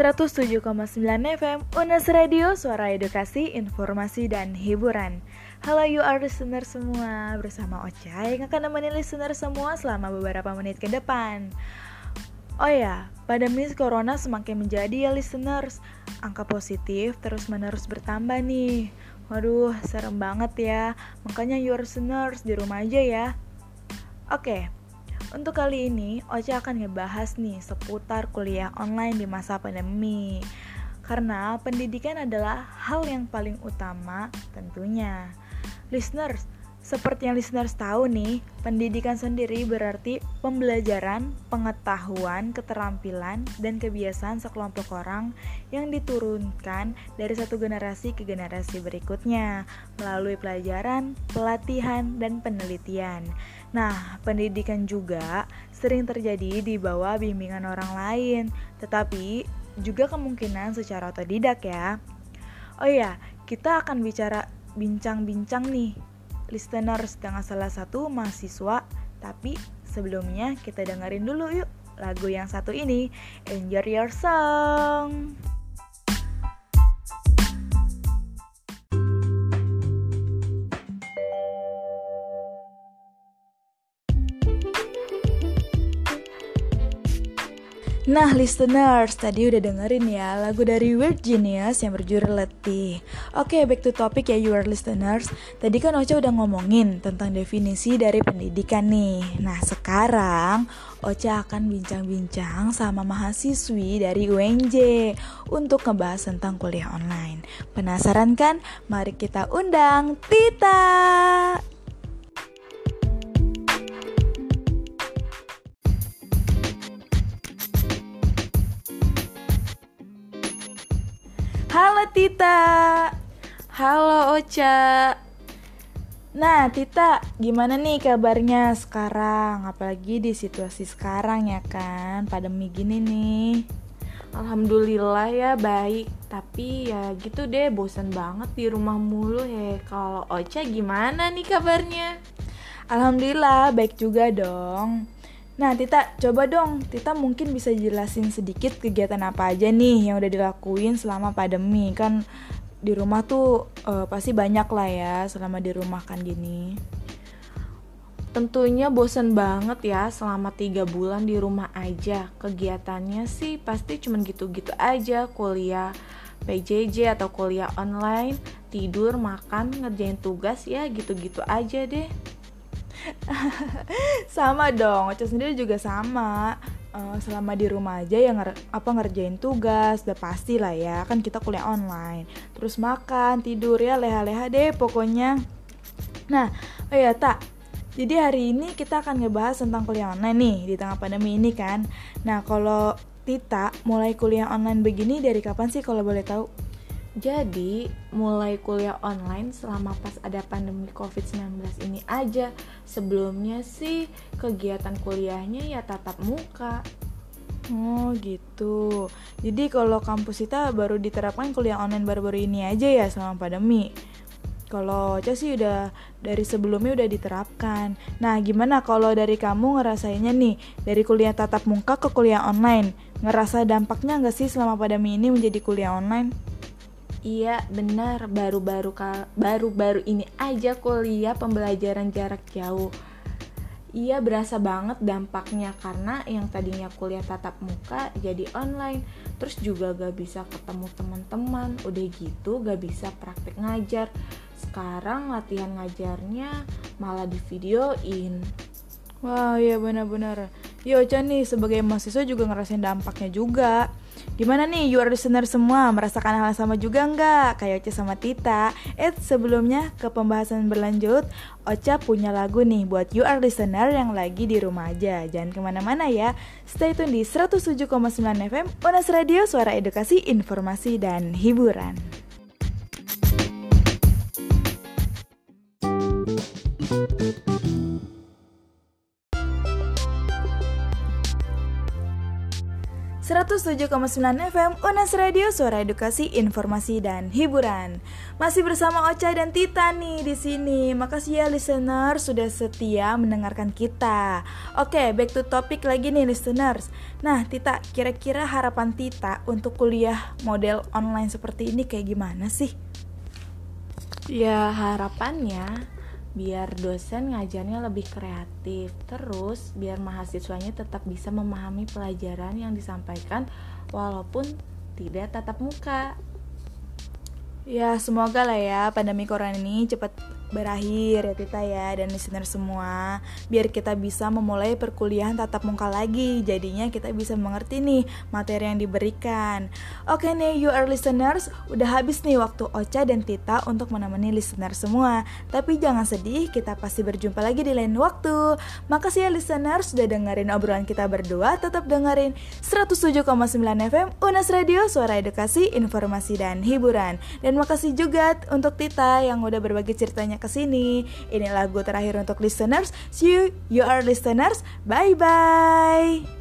107,9 FM Unas Radio, suara edukasi, informasi, dan hiburan. Halo you are listener semua. Bersama Ocha yang akan nemenin listener semua selama beberapa menit ke depan. Oh ya, pandemi corona semakin menjadi ya listeners. Angka positif terus menerus bertambah nih. Waduh, serem banget ya. Makanya you are listeners di rumah aja ya. Oke, untuk kali ini, Ocha akan ngebahas nih seputar kuliah online di masa pandemi. Karena pendidikan adalah hal yang paling utama tentunya. Listeners, seperti yang listeners tahu nih, pendidikan sendiri berarti pembelajaran, pengetahuan, keterampilan, dan kebiasaan sekelompok orang yang diturunkan dari satu generasi ke generasi berikutnya melalui pelajaran, pelatihan, dan penelitian. Nah, pendidikan juga sering terjadi di bawah bimbingan orang lain, tetapi juga kemungkinan secara otodidak ya. Oh iya, kita akan bicara bincang-bincang nih listeners dengan salah satu mahasiswa. Tapi sebelumnya kita dengerin dulu yuk lagu yang satu ini, Enjoy Your Song. Nah, listeners, tadi udah dengerin ya lagu dari Weird Genius yang berjudul Letih. Oke, back to topic ya, you are listeners. Tadi kan Ocha udah ngomongin tentang definisi dari pendidikan nih. Nah, sekarang Ocha akan bincang-bincang sama mahasiswi dari UNJ untuk ngebahas tentang kuliah online. Penasaran kan? Mari kita undang Tita. Halo Tita. Halo Ocha. Nah, Tita, gimana nih kabarnya sekarang? Apalagi di situasi sekarang ya kan, pandemi gini nih. Alhamdulillah ya baik, tapi ya gitu deh bosan banget di rumah mulu ya. Kalau Ocha gimana nih kabarnya? Alhamdulillah baik juga dong. Nah, Tita, coba dong, Tita mungkin bisa jelasin sedikit kegiatan apa aja nih yang udah dilakuin selama pandemi. Kan di rumah tuh uh, pasti banyak lah ya selama di rumah kan gini. Tentunya bosen banget ya selama tiga bulan di rumah aja. Kegiatannya sih pasti cuman gitu-gitu aja, kuliah PJJ atau kuliah online, tidur, makan, ngerjain tugas ya gitu-gitu aja deh. sama dong, Ocha sendiri juga sama. Uh, selama di rumah aja yang nger apa ngerjain tugas, udah pasti lah ya, kan kita kuliah online. Terus makan, tidur ya, leha-leha deh pokoknya. Nah, oh ya tak. Jadi hari ini kita akan ngebahas tentang kuliah online nih di tengah pandemi ini kan. Nah, kalau Tita mulai kuliah online begini dari kapan sih kalau boleh tahu? Jadi, mulai kuliah online selama pas ada pandemi COVID-19 ini aja. Sebelumnya sih kegiatan kuliahnya ya tatap muka. Oh gitu. Jadi kalau kampus kita baru diterapkan kuliah online baru-baru ini aja ya selama pandemi. Kalau Ocha sih udah dari sebelumnya udah diterapkan. Nah, gimana kalau dari kamu ngerasainnya nih dari kuliah tatap muka ke kuliah online? Ngerasa dampaknya nggak sih selama pandemi ini menjadi kuliah online? Iya benar. Baru-baru baru-baru ini aja kuliah pembelajaran jarak jauh. Iya berasa banget dampaknya karena yang tadinya kuliah tatap muka jadi online Terus juga gak bisa ketemu teman-teman. Udah gitu gak bisa praktek ngajar. Sekarang latihan ngajarnya malah di videoin Wah iya benar-benar. Yo Ocha nih sebagai mahasiswa juga ngerasain dampaknya juga Gimana nih you are listener semua merasakan hal yang sama juga nggak kayak Ocha sama Tita? Eh sebelumnya ke pembahasan berlanjut, Ocha punya lagu nih buat you are listener yang lagi di rumah aja. Jangan ke mana-mana ya, stay tune di 107,9 FM Unas Radio Suara Edukasi, Informasi, dan Hiburan. 107,9 FM Unas Radio Suara Edukasi, Informasi dan Hiburan. Masih bersama Ocha dan Tita nih di sini. Makasih ya listener sudah setia mendengarkan kita. Oke, back to topic lagi nih listeners. Nah, Tita, kira-kira harapan Tita untuk kuliah model online seperti ini kayak gimana sih? Ya, harapannya biar dosen ngajarnya lebih kreatif. Terus biar mahasiswanya tetap bisa memahami pelajaran yang disampaikan walaupun tidak tatap muka. Ya semoga lah ya pandemi corona ini cepat berakhir ya Tita ya dan listener semua. Biar kita bisa memulai perkuliahan tatap muka lagi jadinya kita bisa mengerti nih materi yang diberikan. Oke nih you are listeners udah habis nih waktu Ocha dan Tita untuk menemani listener semua. Tapi jangan sedih kita pasti berjumpa lagi di lain waktu. Makasih ya listeners sudah dengerin obrolan kita berdua. Tetap dengerin 107,9 FM Unas Radio Suara Edukasi Informasi dan Hiburan. Dan makasih juga untuk Tita yang udah berbagi ceritanya ke sini. Ini lagu terakhir untuk listeners. See you, you are listeners. Bye bye.